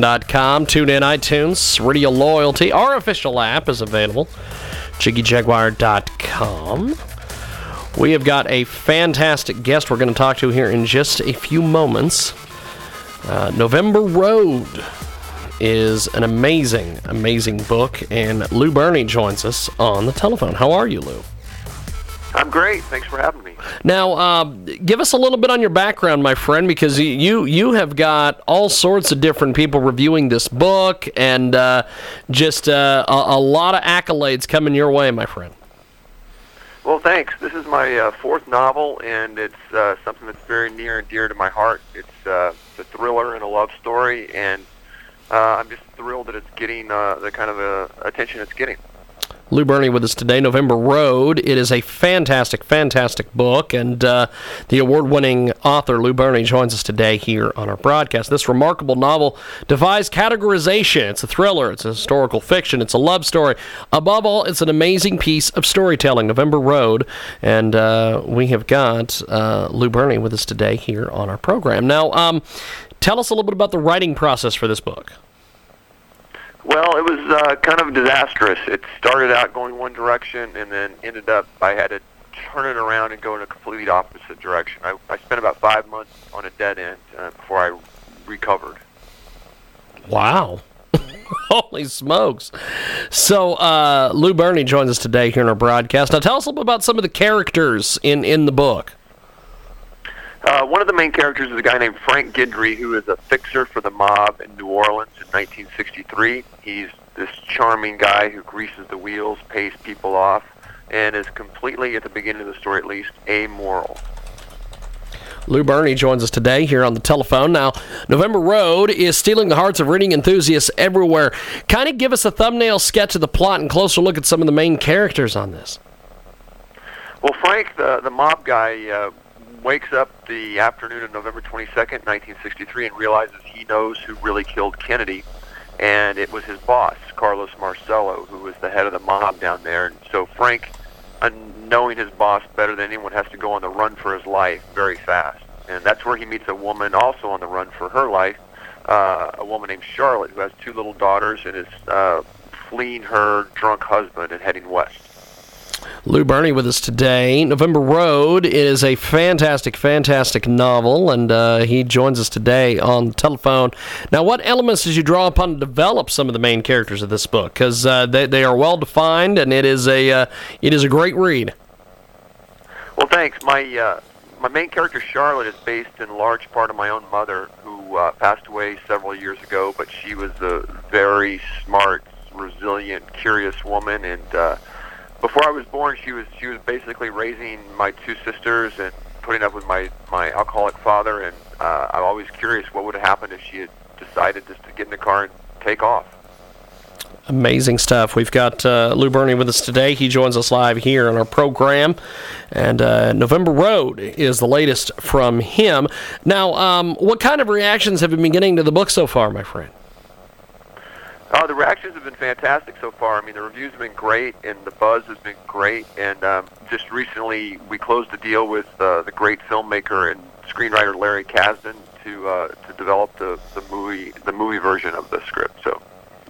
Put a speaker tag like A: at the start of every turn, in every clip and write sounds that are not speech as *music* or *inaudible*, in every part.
A: Com, tune in iTunes, Radio Loyalty. Our official app is available. JiggyJaguar.com. We have got a fantastic guest we're going to talk to here in just a few moments. Uh, November Road is an amazing, amazing book, and Lou Berney joins us on the telephone. How are you, Lou?
B: I'm great. Thanks for having me.
A: Now, uh, give us a little bit on your background, my friend, because you you have got all sorts of different people reviewing this book, and uh, just uh, a, a, lot of accolades coming your way, my friend.
B: Well, thanks. This is my uh, fourth novel, and it's uh, something that's very near and dear to my heart. It's, uh, a thriller and a love story, and I'm just thrilled that it's getting the kind of attention it's getting.
A: Lou Berney with us today, November Road. It is a fantastic, fantastic book, and uh, the award winning author Lou Berney joins us today here on our broadcast. This remarkable novel defies categorization. It's a thriller, it's a historical fiction, it's a love story. Above all, it's an amazing piece of storytelling, November Road, and uh, we have got uh, Lou Berney with us today here on our program. Now, um, tell us a little bit about the writing process for this book.
B: Well, it was uh, kind of disastrous. It started out going one direction, and then ended up I had to turn it around and go in a completely opposite direction. I, I spent about five months on a dead end uh, before I recovered.
A: Wow. *laughs* Holy smokes. So, uh, Lou Berney joins us today here in our broadcast. Now, tell us a little bit about some of the characters in, in the book.
B: Uh, one of the main characters is a guy named Frank Guidry, who is a fixer for the mob in New Orleans in 1963. He's this charming guy who greases the wheels, pays people off, and is completely, at the beginning of the story at least, amoral.
A: Lou Berney joins us today here on the telephone. Now, November Road is stealing the hearts of reading enthusiasts everywhere. Kind of give us a thumbnail sketch of the plot and closer look at some of the main characters on this.
B: Well, Frank, the the mob guy, uh, wakes up the afternoon of November 22nd, 1963, and realizes he knows who really killed Kennedy, and it was his boss, Carlos Marcello, who was the head of the mob down there. And so Frank, knowing his boss better than anyone, has to go on the run for his life very fast. And that's where he meets a woman also on the run for her life, uh, a woman named Charlotte, who has two little daughters and is uh, fleeing her drunk husband and heading west.
A: Lou Berney with us today. November Road is a fantastic, fantastic novel, and uh, he joins us today on the telephone. Now, what elements did you draw upon to develop some of the main characters of this book? Because uh, they, they are well defined, and it is a uh, it is a great read.
B: Well, thanks. My uh, my main character Charlotte is based in large part on my own mother, who uh, passed away several years ago. But she was a very smart, resilient, curious woman, and uh, before I was born, she was she was basically raising my two sisters and putting up with my my alcoholic father. And uh, I'm always curious what would have happened if she had decided just to get in the car and take off.
A: Amazing stuff. We've got uh, Lou Berney with us today. He joins us live here on our program. And uh, November Road is the latest from him. Now, um, what kind of reactions have you been getting to the book so far, my friend?
B: Oh, the reactions have been fantastic so far. I mean, the reviews have been great, and the buzz has been great. And um, just recently, we closed a deal with uh, the great filmmaker and screenwriter Larry Kasdan to uh, to develop the, the movie the movie version of the script. So.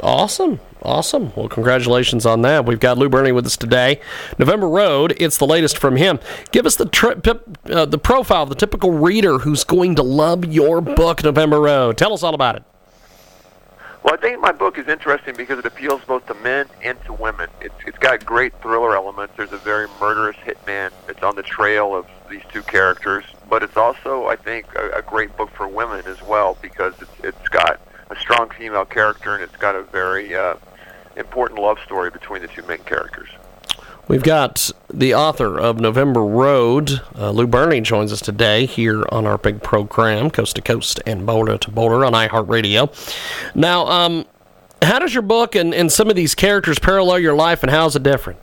A: Awesome. Awesome. Well, congratulations on that. We've got Lou Berney with us today. November Road, it's the latest from him. Give us the tri- pip, uh, the profile of the typical reader who's going to love your book, November Road. Tell us all about it.
B: Well, I think my book is interesting because it appeals both to men and to women. It's it's got great thriller elements. There's a very murderous hitman that's on the trail of these two characters, but it's also, I think, a, a great book for women as well because it's it's got a strong female character and it's got a very uh, important love story between the two main characters.
A: We've got the author of November Road, uh, Lou Berney, joins us today here on our big program, Coast to Coast and Boulder to Boulder on iHeartRadio. Now, um, how does your book and, and some of these characters parallel your life, and how is it different?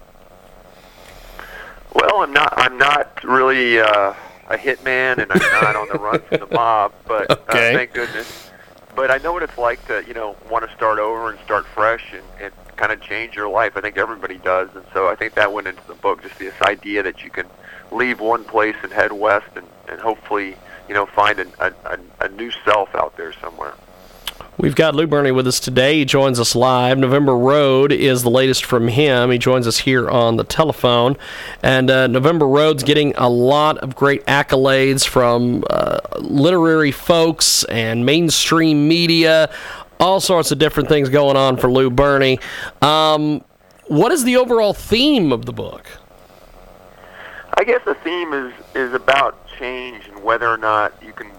B: Well, I'm not. I'm not really uh, a hitman, and I'm not on the run from the mob. But
A: Okay.
B: uh, thank goodness. But I know what it's like to, you know, want to start over and start fresh and, and kind of change your life. I think everybody does, and so I think that went into the book. Just this idea that you can leave one place and head west, and, and hopefully, you know, find a, a, a new self out there somewhere.
A: We've got Lou Berney with us today. He joins us live. November Road is the latest from him. He joins us here on the telephone. And uh, November Road's getting a lot of great accolades from uh, literary folks and mainstream media. All sorts of different things going on for Lou Berney. Um, what is the overall theme of the book?
B: I guess the theme is is about change and whether or not you can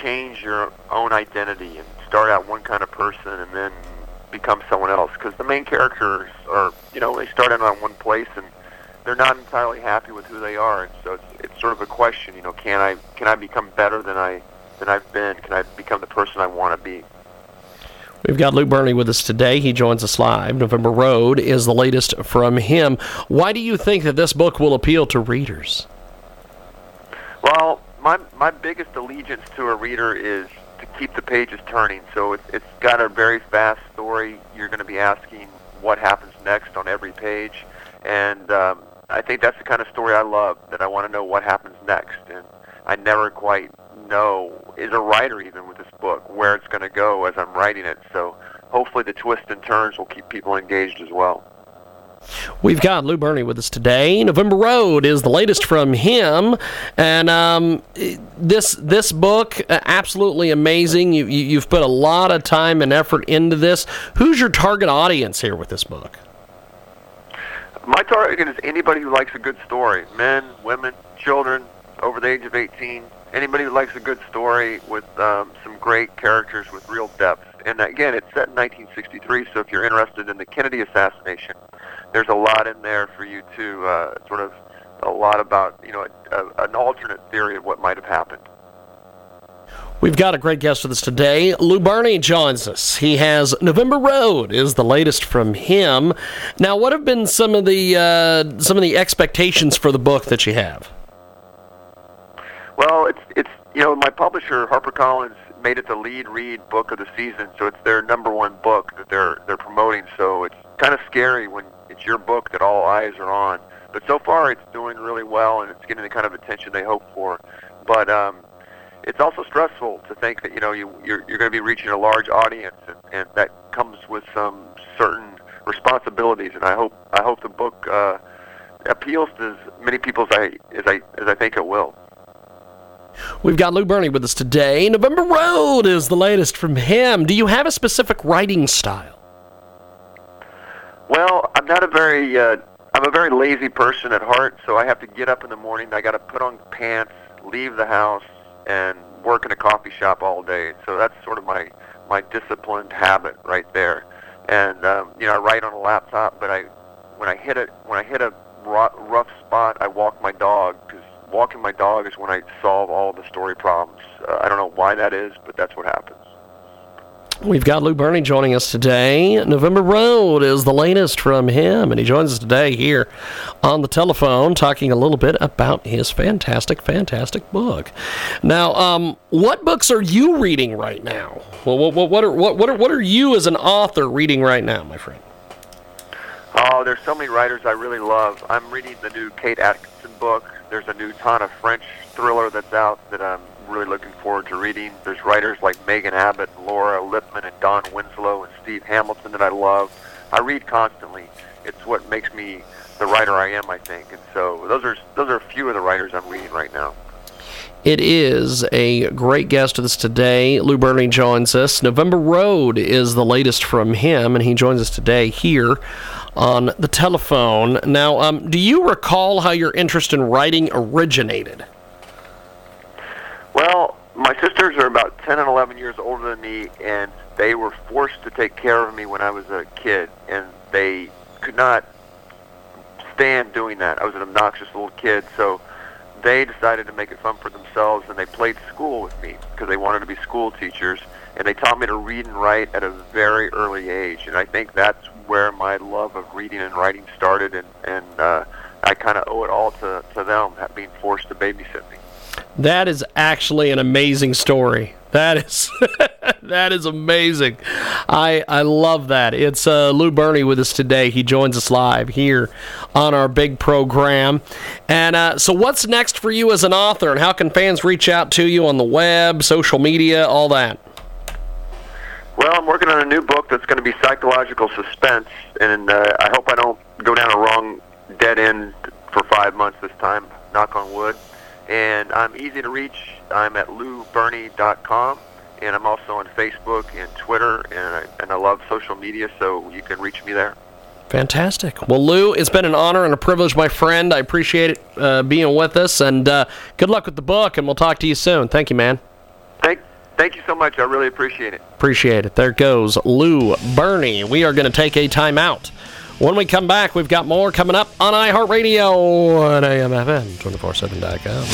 B: change your own identity and start out one kind of person and then become someone else. Because the main characters are, you know, they start out on one place and they're not entirely happy with who they are, and so it's, it's sort of a question. You know, can I can I become better than I than I've been? Can I become the person I want to be?
A: We've got Lou Berney with us today. He joins us live. November Road is the latest from him. Why do you think that this book will appeal to readers?
B: Well, my my biggest allegiance to a reader is to keep the pages turning. So it's it's got a very fast story. You're going to be asking what happens next on every page, and um, I think that's the kind of story I love. That I want to know what happens next, and I never quite know as a writer even with this book where it's going to go as I'm writing it. So hopefully the twists and turns will keep people engaged as well.
A: We've got Lou Berney with us today. November Road is the latest from him, and um, this this book uh, absolutely amazing. You, you you've put a lot of time and effort into this. Who's your target audience here with this book?
B: My target is anybody who likes a good story. Men, women, children over the age of 18. Anybody who likes a good story with um, some great characters with real depth. And again, it's set in 1963, so if you're interested in the Kennedy assassination, there's a lot in there for you to uh, sort of a lot about you know a, a, an alternate theory of what might have happened.
A: We've got a great guest with us today. Lou Berney joins us. He has November Road is the latest from him. Now, what have been some of the uh, some of the expectations for the book that you have?
B: Well, it's it's you know my publisher HarperCollins made it the lead read book of the season, so it's their number one book that they're they're promoting. So it's kind of scary when it's your book that all eyes are on. But so far, it's doing really well, and it's getting the kind of attention they hope for. But um, it's also stressful to think that you know you you're, you're going to be reaching a large audience, and, and that comes with some certain responsibilities. And I hope I hope the book uh, appeals to as many people as I as I as I think it will.
A: We've got Lou Berney with us today. November Road is the latest from him. Do you have a specific writing style?
B: Well, I'm not a very uh, I'm a very lazy person at heart, so I have to get up in the morning. I got to put on pants, leave the house, and work in a coffee shop all day. So that's sort of my my disciplined habit right there. And um, you know, I write on a laptop, but I when I hit it when I hit a rough spot, I walk my dog because walking my dog is when I solve all the story problems. Uh, I don't know why that is, but that's what happens.
A: We've got Lou Berney joining us today. November Road is the latest from him, and he joins us today here on the telephone talking a little bit about his fantastic, fantastic book. Now, um, what books are you reading right now? Well, what, what, what, are, what, what, are, what are you as an author reading right now, my friend?
B: Oh, there's so many writers I really love. I'm reading the new Kate Atkinson book. There's a new Tana French thriller that's out that I'm really looking forward to reading. There's writers like Megan Abbott, Laura Lippman, and Don Winslow, and Steve Hamilton that I love. I read constantly. It's what makes me the writer I am, I think. And so those are those are a few of the writers I'm reading right now.
A: It is a great guest with us today. Lou Berney joins us. November Road is the latest from him, and he joins us today here on the telephone. Now, um, do you recall how your interest in writing originated?
B: Well, my sisters are about 10 and 11 years older than me, and they were forced to take care of me when I was a kid, and they could not stand doing that. I was an obnoxious little kid, so they decided to make it fun for themselves, and they played school with me because they wanted to be school teachers, and they taught me to read and write at a very early age, and I think that's where my love of reading and writing started, and and uh, I kind of owe it all to to them being forced to babysit me.
A: That is actually an amazing story. That is *laughs* that is amazing. I I love that. It's uh, Lou Berney with us today. He joins us live here on our big program. And uh, so, what's next for you as an author, and how can fans reach out to you on the web, social media, all that?
B: Well, I'm working on a new book that's going to be psychological suspense, and uh, I hope I don't go down a wrong dead end for five months this time. Knock on wood. And I'm easy to reach. I'm at louberney.com, and I'm also on Facebook and Twitter, and I, and I love social media, so you can reach me there.
A: Fantastic. Well, Lou, it's been an honor and a privilege, my friend. I appreciate it uh, being with us, and uh, good luck with the book, and we'll talk to you soon. Thank you, man.
B: Thank, thank you so much. I really appreciate it.
A: Appreciate it. There goes Lou Berney. We are going to take a timeout. When we come back, we've got more coming up on iHeartRadio and AMFM247.com.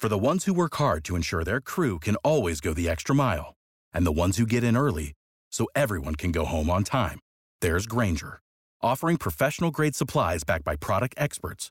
C: For the ones who work hard to ensure their crew can always go the extra mile, and the ones who get in early so everyone can go home on time, there's Grainger, offering professional grade supplies backed by product experts